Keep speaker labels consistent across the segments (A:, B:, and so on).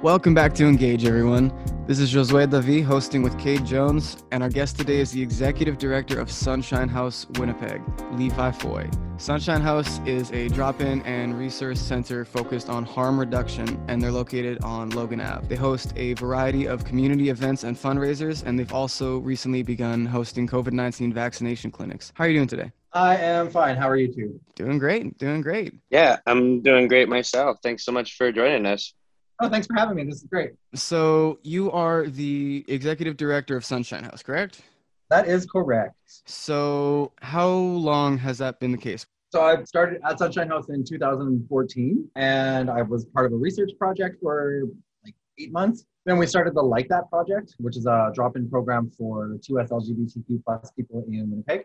A: Welcome back to Engage, everyone. This is Josue Davi hosting with Kate Jones, and our guest today is the Executive Director of Sunshine House Winnipeg, Levi Foy. Sunshine House is a drop in and resource center focused on harm reduction, and they're located on Logan Ave. They host a variety of community events and fundraisers, and they've also recently begun hosting COVID 19 vaccination clinics. How are you doing today?
B: I am fine. How are you two?
A: Doing great. Doing great.
C: Yeah, I'm doing great myself. Thanks so much for joining us.
B: Oh, thanks for having me. This is great.
A: So, you are the executive director of Sunshine House, correct?
B: That is correct.
A: So, how long has that been the case?
B: So, I started at Sunshine House in 2014, and I was part of a research project for like eight months. Then we started the Like That project, which is a drop-in program for 2S LGBTQ plus people in Winnipeg.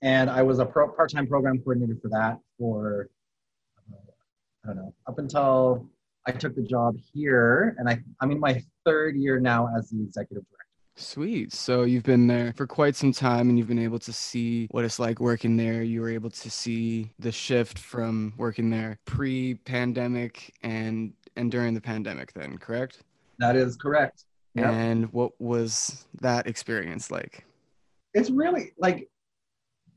B: And I was a pro- part-time program coordinator for that for uh, I don't know up until I took the job here, and I, I'm in my third year now as the executive director.
A: Sweet. So you've been there for quite some time and you've been able to see what it's like working there. You were able to see the shift from working there pre-pandemic and and during the pandemic then, correct?
B: That is correct.
A: Yep. And what was that experience like?
B: It's really like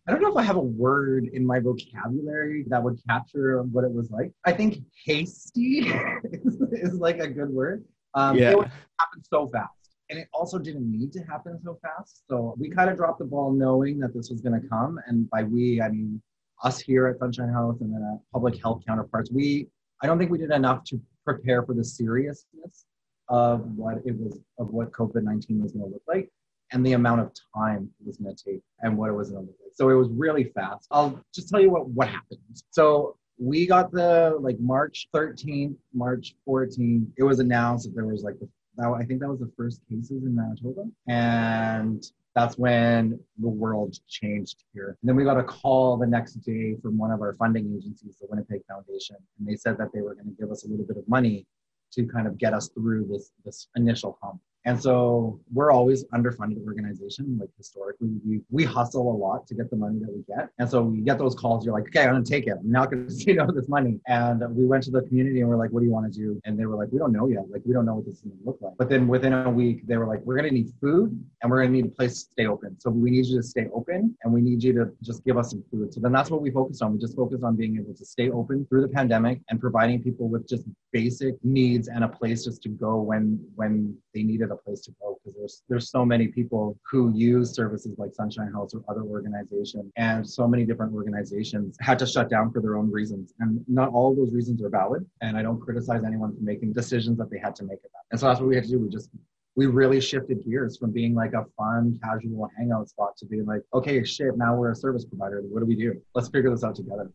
B: I don't know if I have a word in my vocabulary that would capture what it was like. I think hasty is, is like a good word. Um, yeah. It happened so fast. And it also didn't need to happen so fast. So we kind of dropped the ball knowing that this was going to come. And by we, I mean us here at Sunshine House and then at public health counterparts. We, I don't think we did enough to prepare for the seriousness of what it was, of what COVID 19 was going to look like and the amount of time it was going to take and what it was going to look like. So it was really fast. I'll just tell you what what happened. So we got the like March 13th, March 14th. It was announced that there was like the that, I think that was the first cases in Manitoba, and that's when the world changed here. And then we got a call the next day from one of our funding agencies, the Winnipeg Foundation, and they said that they were going to give us a little bit of money to kind of get us through this this initial hump. And so we're always underfunded organization. Like historically, we, we hustle a lot to get the money that we get. And so we get those calls. You're like, okay, I'm gonna take it. I'm not gonna say no this money. And we went to the community and we're like, what do you want to do? And they were like, we don't know yet. Like we don't know what this is gonna look like. But then within a week, they were like, we're gonna need food and we're gonna need a place to stay open. So we need you to stay open and we need you to just give us some food. So then that's what we focused on. We just focused on being able to stay open through the pandemic and providing people with just basic needs and a place just to go when when they needed a place to go because there's there's so many people who use services like Sunshine House or other organizations and so many different organizations had to shut down for their own reasons. And not all those reasons are valid and I don't criticize anyone for making decisions that they had to make about and so that's what we had to do. We just we really shifted gears from being like a fun casual hangout spot to being like okay shit now we're a service provider. What do we do? Let's figure this out together.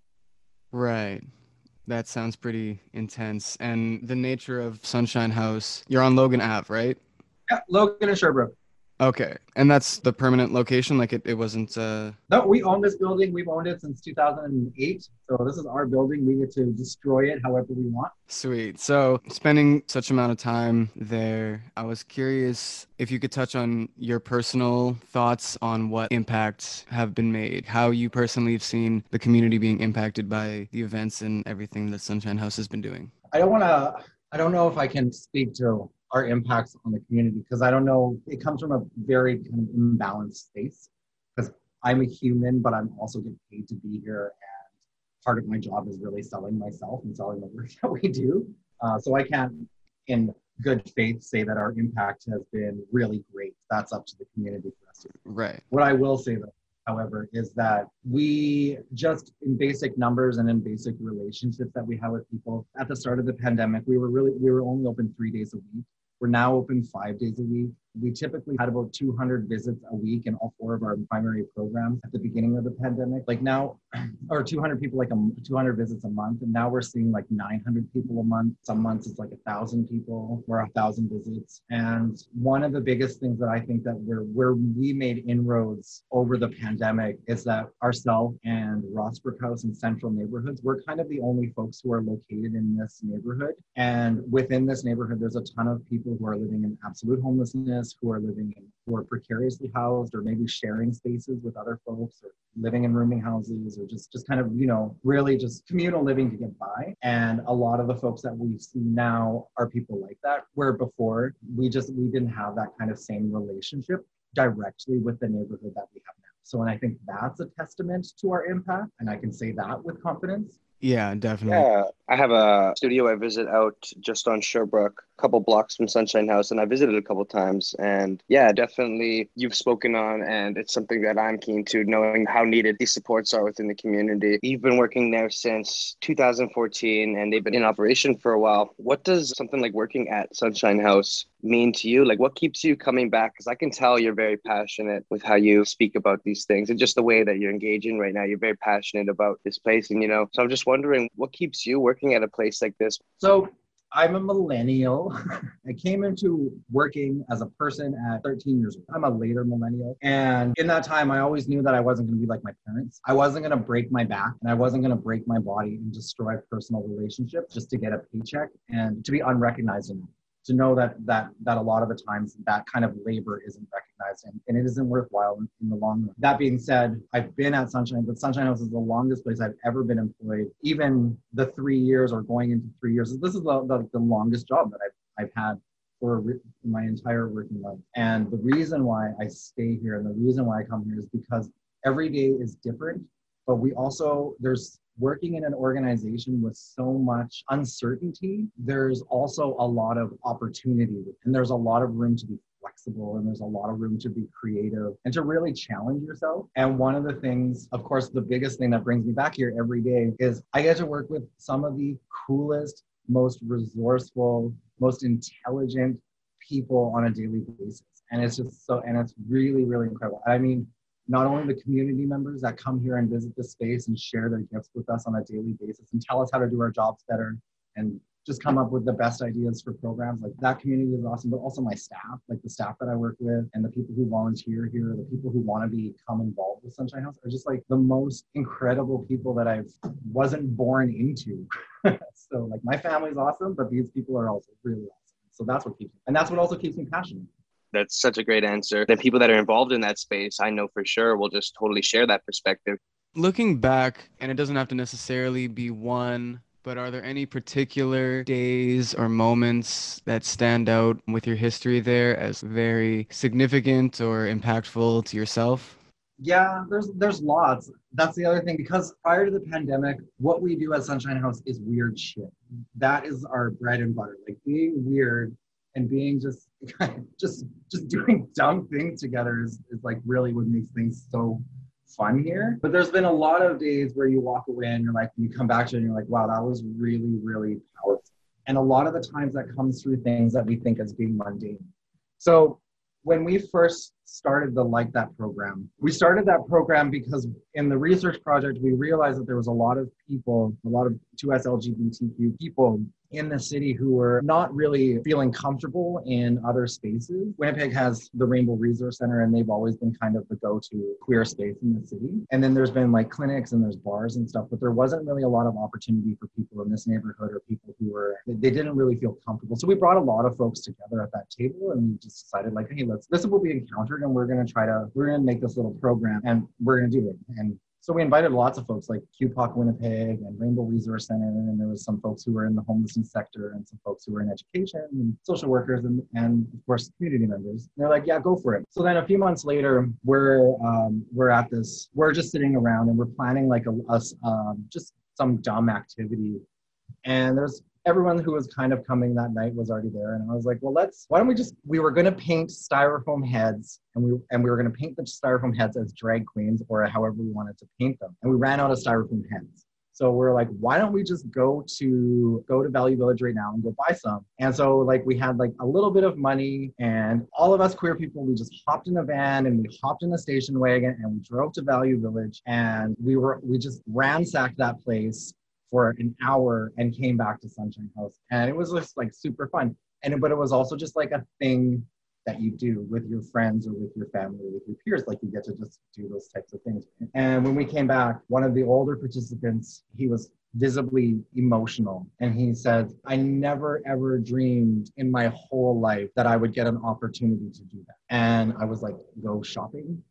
A: Right. That sounds pretty intense. And the nature of Sunshine House, you're on Logan Ave, right?
B: Yeah, Logan and Sherbrooke.
A: Okay. And that's the permanent location? Like it, it wasn't. Uh...
B: No, we own this building. We've owned it since 2008. So this is our building. We get to destroy it however we want.
A: Sweet. So spending such amount of time there, I was curious if you could touch on your personal thoughts on what impacts have been made, how you personally have seen the community being impacted by the events and everything that Sunshine House has been doing.
B: I don't want to. I don't know if I can speak to our impacts on the community because I don't know, it comes from a very kind of imbalanced space because I'm a human, but I'm also getting paid to be here. And part of my job is really selling myself and selling the work that we do. Uh, so I can't, in good faith, say that our impact has been really great. That's up to the community for us.
A: Right.
B: What I will say though, however, is that we just in basic numbers and in basic relationships that we have with people at the start of the pandemic, we were really we were only open three days a week. We're now open five days a week. We typically had about 200 visits a week in all four of our primary programs at the beginning of the pandemic. Like now, or 200 people, like a, 200 visits a month. And now we're seeing like 900 people a month. Some months it's like a thousand people or a thousand visits. And one of the biggest things that I think that we're, where we made inroads over the pandemic is that ourselves and Rossbrook House and central neighborhoods, we're kind of the only folks who are located in this neighborhood. And within this neighborhood, there's a ton of people who are living in absolute homelessness homeless who are living in who are precariously housed or maybe sharing spaces with other folks or living in rooming houses or just just kind of you know really just communal living to get by. And a lot of the folks that we see now are people like that where before we just we didn't have that kind of same relationship directly with the neighborhood that we have now. So and i think that's a testament to our impact and i can say that with confidence.
A: Yeah, definitely.
C: Yeah, I have a studio I visit out just on Sherbrooke, a couple blocks from Sunshine House, and I visited a couple times. And yeah, definitely you've spoken on, and it's something that I'm keen to knowing how needed these supports are within the community. You've been working there since 2014, and they've been in operation for a while. What does something like working at Sunshine House mean to you? Like, what keeps you coming back? Because I can tell you're very passionate with how you speak about these things and just the way that you're engaging right now. You're very passionate about this place. And, you know, so I'm just wondering what keeps you working at a place like this?
B: So, I'm a millennial. I came into working as a person at 13 years old. I'm a later millennial. And in that time, I always knew that I wasn't going to be like my parents. I wasn't going to break my back and I wasn't going to break my body and destroy personal relationships just to get a paycheck and to be unrecognized enough to know that that that a lot of the times that kind of labor isn't recognized and, and it isn't worthwhile in, in, the long run. That being said, I've been at Sunshine, but Sunshine House is the longest place I've ever been employed. Even the three years or going into three years, this is the, the, the longest job that I've, I've had for my entire working life. And the reason why I stay here and the reason why I come here is because every day is different, but we also, there's working in an organization with so much uncertainty, there's also a lot of opportunity and there's a lot of room to be flexible and there's a lot of room to be creative and to really challenge yourself. And one of the things, of course, the biggest thing that brings me back here every day is I get to work with some of the coolest, most resourceful, most intelligent people on a daily basis. And it's just so, and it's really, really incredible. I mean, not only the community members that come here and visit the space and share their gifts with us on a daily basis and tell us how to do our jobs better and just come up with the best ideas for programs. Like that community is awesome, but also my staff, like the staff that I work with and the people who volunteer here, the people who want to become involved with Sunshine House are just like the most incredible people that I wasn't born into. so like my family's awesome, but these people are also really awesome. So that's what keeps me, and that's what also keeps me passionate
C: that's such a great answer. The people that are involved in that space, I know for sure, will just totally share that perspective.
A: Looking back, and it doesn't have to necessarily be one, but are there any particular days or moments that stand out with your history there as very significant or impactful to yourself?
B: Yeah, there's there's lots. That's the other thing because prior to the pandemic, what we do at Sunshine House is weird shit. That is our bread and butter. Like being weird and being just just just doing dumb things together is, is like really what makes things so fun here. But there's been a lot of days where you walk away and you're like, you come back to it and you're like, wow, that was really, really powerful. And a lot of the times that comes through things that we think as being mundane. So when we first started the Like That program, we started that program because in the research project, we realized that there was a lot of people, a lot of 2S LGBTQ people in the city who were not really feeling comfortable in other spaces. Winnipeg has the Rainbow Resource Center, and they've always been kind of the go to queer space in the city. And then there's been like clinics and there's bars and stuff, but there wasn't really a lot of opportunity for people in this neighborhood or people who were, they didn't really feel comfortable. So we brought a lot of folks together at that table and we just decided, like, hey, let's, this is what we encountered, and we're going to try to, we're going to make this little program and we're going to do it. And so we invited lots of folks like QPOC Winnipeg and Rainbow Resource Center, and then there was some folks who were in the homelessness sector and some folks who were in education and social workers and, and of course community members. And they're like, yeah, go for it. So then a few months later, we're um, we're at this, we're just sitting around and we're planning like a, a um, just some dumb activity. And there's everyone who was kind of coming that night was already there. And i was like well let's why don't we just we were going to paint styrofoam heads and we and we were going to paint the styrofoam heads as drag queens or however we wanted to paint them. And we ran out of styrofoam heads. So we're like why don't we just go to go to value village right now and go buy some? And so like we had like a little bit of money and all of us queer people we just hopped in a van and we hopped in a station wagon and we drove to value village and we were we just ransacked that place for an hour and came back to Sunshine House. And it was just like super fun. And but it was also just like a thing that you do with your friends or with your family or with your peers. Like you get to just do those types of things. And when we came back, one of the older participants, he was visibly emotional. And he said, I never ever dreamed in my whole life that I would get an opportunity to do that. And I was like, go shopping.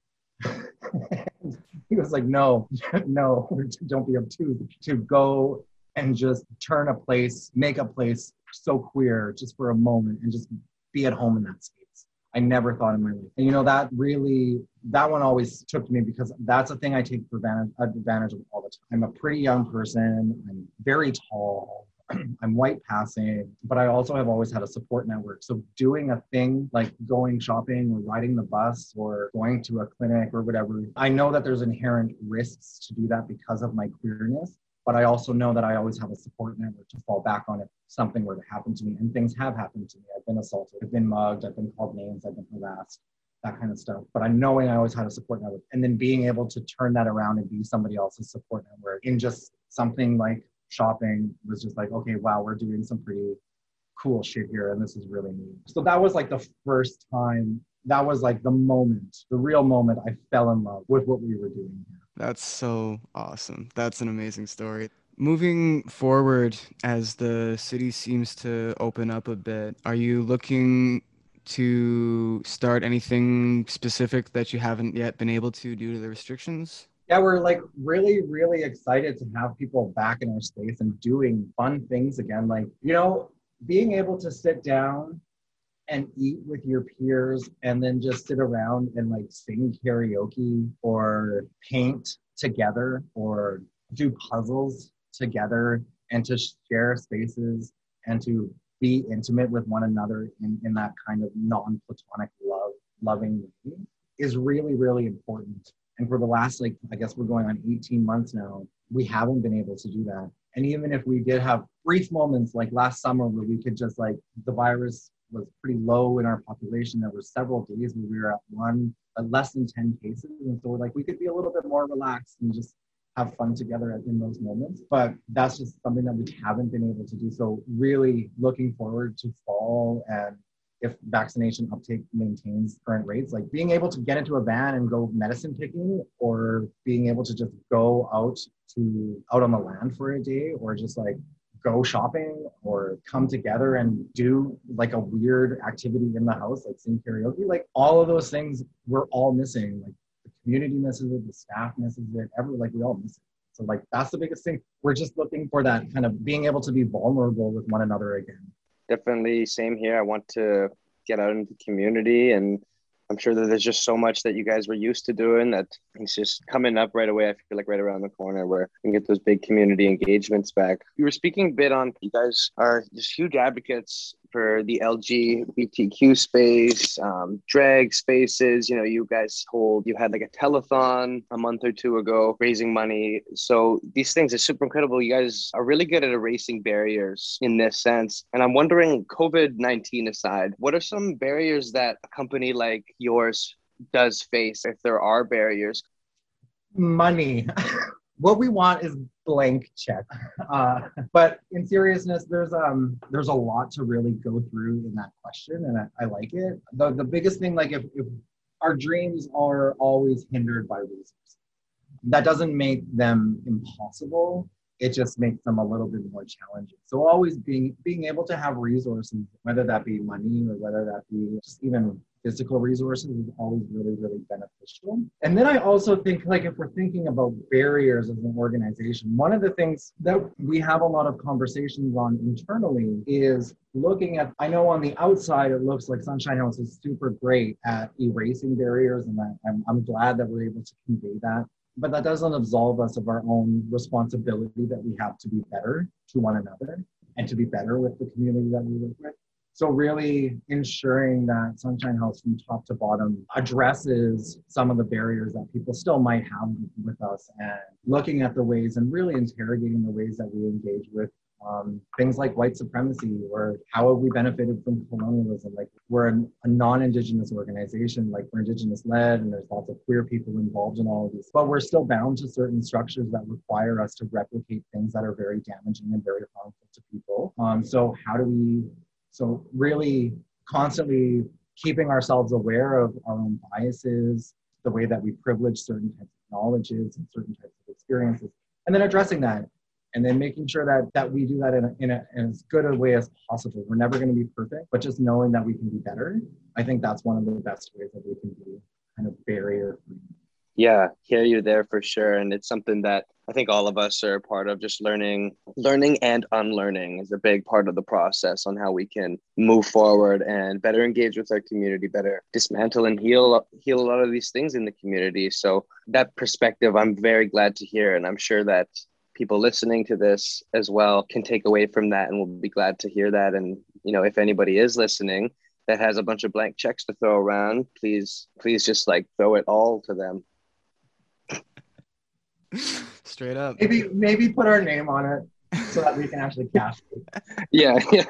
B: he was like, no, no, don't be obtuse. To go and just turn a place, make a place so queer just for a moment and just be at home in that space. I never thought in my life. And you know, that really, that one always took me because that's a thing I take for advantage, advantage of all the time. I'm a pretty young person. I'm very tall. I'm white passing, but I also have always had a support network. So doing a thing like going shopping or riding the bus or going to a clinic or whatever, I know that there's inherent risks to do that because of my queerness but I also know that I always have a support network to fall back on if something were to happen to me. And things have happened to me. I've been assaulted, I've been mugged, I've been called names, I've been harassed, that kind of stuff. But I knowing I always had a support network and then being able to turn that around and be somebody else's support network in just something like shopping was just like, okay, wow, we're doing some pretty cool shit here and this is really neat. So that was like the first time, that was like the moment, the real moment I fell in love with what we were doing here.
A: That's so awesome. That's an amazing story. Moving forward, as the city seems to open up a bit, are you looking to start anything specific that you haven't yet been able to due to the restrictions?
B: Yeah, we're like really, really excited to have people back in our space and doing fun things again. Like, you know, being able to sit down and eat with your peers and then just sit around and like sing karaoke or paint together or do puzzles together and to share spaces and to be intimate with one another in, in that kind of non-platonic love loving way is really really important and for the last like i guess we're going on 18 months now we haven't been able to do that and even if we did have brief moments like last summer where we could just like the virus was pretty low in our population. There were several days where we were at one, at less than 10 cases. And so like we could be a little bit more relaxed and just have fun together in those moments. But that's just something that we haven't been able to do. So really looking forward to fall and if vaccination uptake maintains current rates, like being able to get into a van and go medicine picking or being able to just go out to out on the land for a day or just like go shopping or come together and do like a weird activity in the house, like sing karaoke. Like all of those things we're all missing. Like the community misses it, the staff misses it, every like we all miss it. So like that's the biggest thing. We're just looking for that kind of being able to be vulnerable with one another again.
C: Definitely same here. I want to get out into the community and I'm sure that there's just so much that you guys were used to doing that it's just coming up right away. I feel like right around the corner where we can get those big community engagements back. You were speaking a bit on you guys are just huge advocates for the LGBTQ space, um, drag spaces. You know, you guys hold, you had like a telethon a month or two ago raising money. So these things are super incredible. You guys are really good at erasing barriers in this sense. And I'm wondering, COVID 19 aside, what are some barriers that a company like yours does face if there are barriers?
B: Money. what we want is blank check. Uh, but in seriousness, there's um there's a lot to really go through in that question, and I, I like it. The the biggest thing, like if, if our dreams are always hindered by resources, that doesn't make them impossible. It just makes them a little bit more challenging. So always being being able to have resources, whether that be money or whether that be just even physical resources is always really, really beneficial. And then I also think, like, if we're thinking about barriers as an organization, one of the things that we have a lot of conversations on internally is looking at, I know on the outside, it looks like Sunshine House is super great at erasing barriers, and I'm, I'm glad that we're able to convey that. But that doesn't absolve us of our own responsibility that we have to be better to one another and to be better with the community that we work with. So really ensuring that Sunshine House from top to bottom addresses some of the barriers that people still might have with us and looking at the ways and really interrogating the ways that we engage with um, things like white supremacy or how have we benefited from colonialism? Like we're a, a non-indigenous organization like we're indigenous led and there's lots of queer people involved in all of this but we're still bound to certain structures that require us to replicate things that are very damaging and very harmful to people. Um, so how do we so really constantly keeping ourselves aware of our own biases, the way that we privilege certain types of knowledges and certain types of experiences, and then addressing that and then making sure that that we do that in, a, in, a, in as good a way as possible. We're never going to be perfect, but just knowing that we can be better, I think that's one of the best ways that we can be kind of barrier free.
C: Yeah, hear you there for sure, and it's something that I think all of us are a part of. Just learning, learning and unlearning is a big part of the process on how we can move forward and better engage with our community, better dismantle and heal heal a lot of these things in the community. So that perspective, I'm very glad to hear, and I'm sure that people listening to this as well can take away from that and will be glad to hear that and you know if anybody is listening that has a bunch of blank checks to throw around please please just like throw it all to them
A: straight up.
B: Maybe maybe put our name on it so that we can actually cash it.
C: Yeah yeah.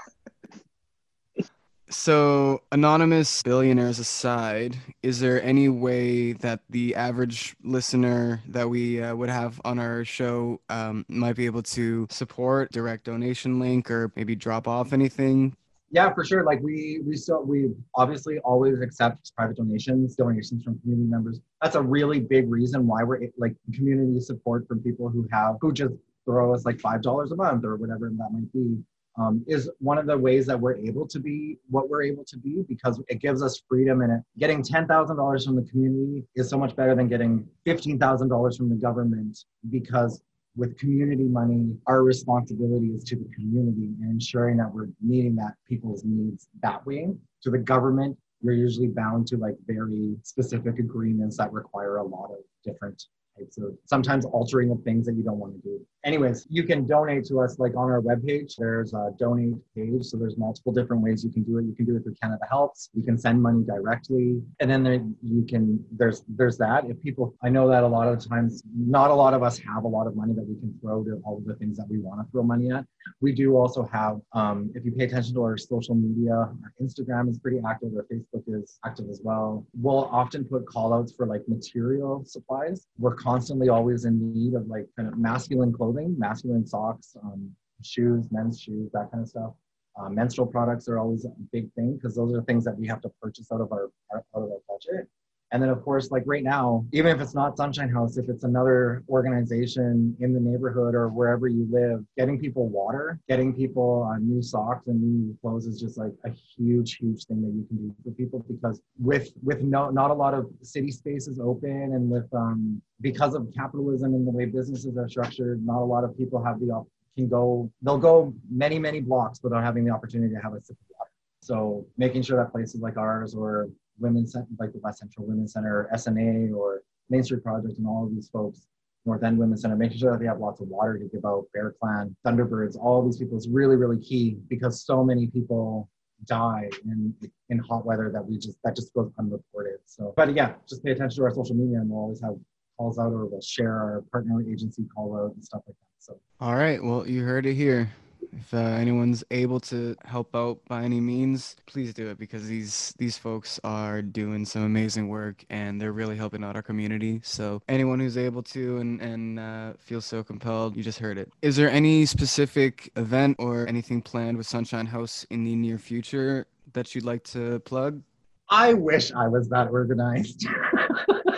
A: So, anonymous billionaires aside, is there any way that the average listener that we uh, would have on our show um, might be able to support direct donation link or maybe drop off anything?
B: Yeah, for sure. Like we we still we obviously always accept private donations, donations from community members. That's a really big reason why we're like community support from people who have who just throw us like five dollars a month or whatever that might be um, is one of the ways that we're able to be what we're able to be because it gives us freedom and it, getting $10,000 from the community is so much better than getting $15,000 from the government because with community money, our responsibility is to the community and ensuring that we're meeting that people's needs that way. To the government, you're usually bound to like very specific agreements that require a lot of different of sometimes altering of things that you don't want to do. Anyways, you can donate to us like on our webpage. There's a donate page. So there's multiple different ways you can do it. You can do it through Canada Helps. You can send money directly. And then there, you can, there's there's that. If people I know that a lot of times not a lot of us have a lot of money that we can throw to all of the things that we want to throw money at. We do also have, um, if you pay attention to our social media, our Instagram is pretty active, our Facebook is active as well. We'll often put call outs for like material supplies. We're constantly always in need of like kind of masculine clothing, masculine socks, um, shoes, men's shoes, that kind of stuff. Uh, menstrual products are always a big thing because those are things that we have to purchase out of our, out of our budget. And then, of course, like right now, even if it's not Sunshine House, if it's another organization in the neighborhood or wherever you live, getting people water, getting people uh, new socks and new clothes is just like a huge, huge thing that you can do for people because with with no not a lot of city spaces open and with um, because of capitalism and the way businesses are structured, not a lot of people have the can go they'll go many many blocks without having the opportunity to have a sip of water. So making sure that places like ours or Women's like the West Central Women's Center, SNA, or Main Street Project, and all of these folks, North End Women's Center, making sure that they have lots of water to give out, Bear Clan, Thunderbirds, all these people is really, really key because so many people die in in hot weather that we just that just goes unreported. So, but yeah, just pay attention to our social media, and we'll always have calls out, or we'll share our partner agency call out and stuff like that. So,
A: all right, well, you heard it here if uh, anyone's able to help out by any means, please do it because these these folks are doing some amazing work and they're really helping out our community. So anyone who's able to and and uh, feels so compelled, you just heard it. Is there any specific event or anything planned with Sunshine House in the near future that you'd like to plug?
B: I wish I was that organized.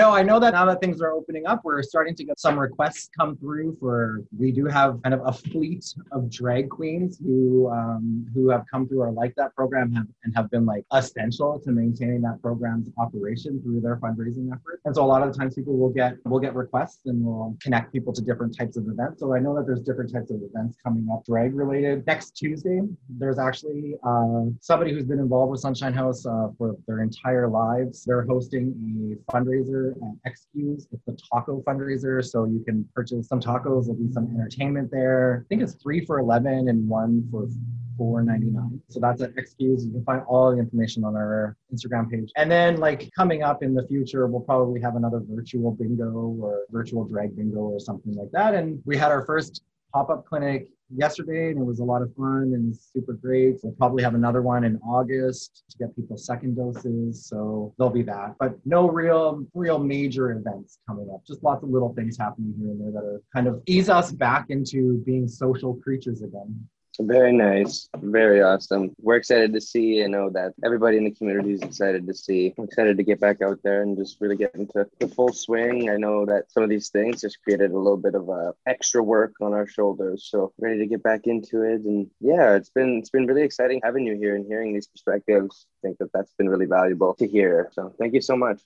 B: No, I know that now that things are opening up, we're starting to get some requests come through for. We do have kind of a fleet of drag queens who um, who have come through our like that program have, and have been like essential to maintaining that program's operation through their fundraising efforts. And so a lot of the times people will get will get requests and we'll connect people to different types of events. So I know that there's different types of events coming up drag related. Next Tuesday, there's actually uh, somebody who's been involved with Sunshine House uh, for their entire lives. They're hosting a fundraiser at XQ's. It's the taco fundraiser, so you can purchase some tacos. There'll be some entertainment there. I think it's three for eleven and one for four ninety nine. So that's at XQ's. You can find all the information on our Instagram page. And then like coming up in the future, we'll probably have another virtual bingo or virtual drag bingo or something like that. And we had our first pop-up clinic yesterday and it was a lot of fun and super great. We'll probably have another one in August to get people second doses. So there'll be that. But no real, real major events coming up. Just lots of little things happening here and there that are kind of ease us back into being social creatures again.
C: Very nice. Very awesome. We're excited to see. I know that everybody in the community is excited to see. I'm excited to get back out there and just really get into the full swing. I know that some of these things just created a little bit of uh, extra work on our shoulders. So ready to get back into it. And yeah, it's been it's been really exciting having you here and hearing these perspectives. I think that that's been really valuable to hear. So thank you so much.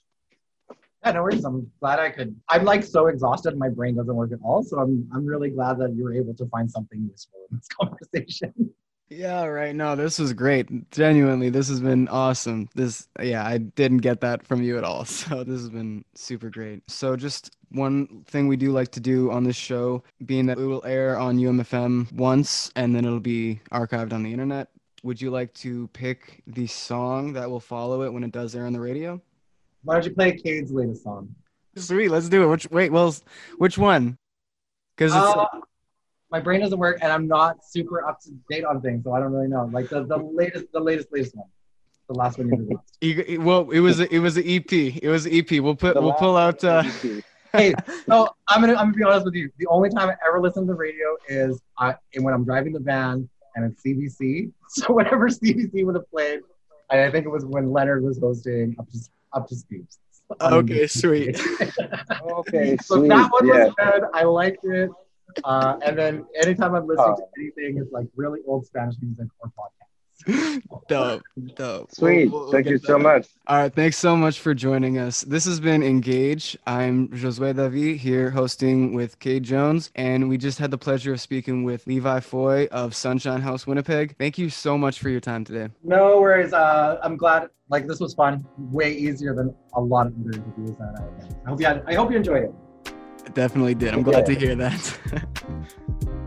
B: Yeah, no worries. I'm glad I could. I'm like so exhausted, my brain doesn't work at all. So I'm I'm really glad that you were able to find something useful in this conversation.
A: Yeah, right. No, this was great. Genuinely, this has been awesome. This, yeah, I didn't get that from you at all. So this has been super great. So just one thing we do like to do on this show, being that it will air on UMFM once and then it'll be archived on the internet. Would you like to pick the song that will follow it when it does air on the radio?
B: Why don't you play Cade's latest song?
A: Sweet, let's do it. Which wait, well, which one?
B: Because uh, my brain doesn't work, and I'm not super up to date on things, so I don't really know. Like the, the latest, the latest, latest one, the last one you
A: released. well, it was a, it was an EP. It was an EP. We'll put the we'll pull out. Uh...
B: hey, so I'm gonna I'm gonna be honest with you. The only time I ever listen to the radio is I, when I'm driving the van and it's CBC. So whatever CBC would have played, I think it was when Leonard was hosting up to up to speed.
A: Okay, sweet.
C: okay,
B: so
C: sweet.
B: that one was good. I liked it. Uh, and then anytime I'm listening oh. to anything, it's like really old Spanish music or podcast.
A: dope, dope.
C: Sweet. We'll, we'll Thank you so much.
A: All right. Thanks so much for joining us. This has been Engage. I'm Josue David here hosting with Cade Jones. And we just had the pleasure of speaking with Levi Foy of Sunshine House Winnipeg. Thank you so much for your time today.
B: No worries. Uh, I'm glad. Like this was fun. Way easier than a lot of other interviews that I, I hope you had, I hope you enjoyed it.
A: definitely did. I'm glad to hear that.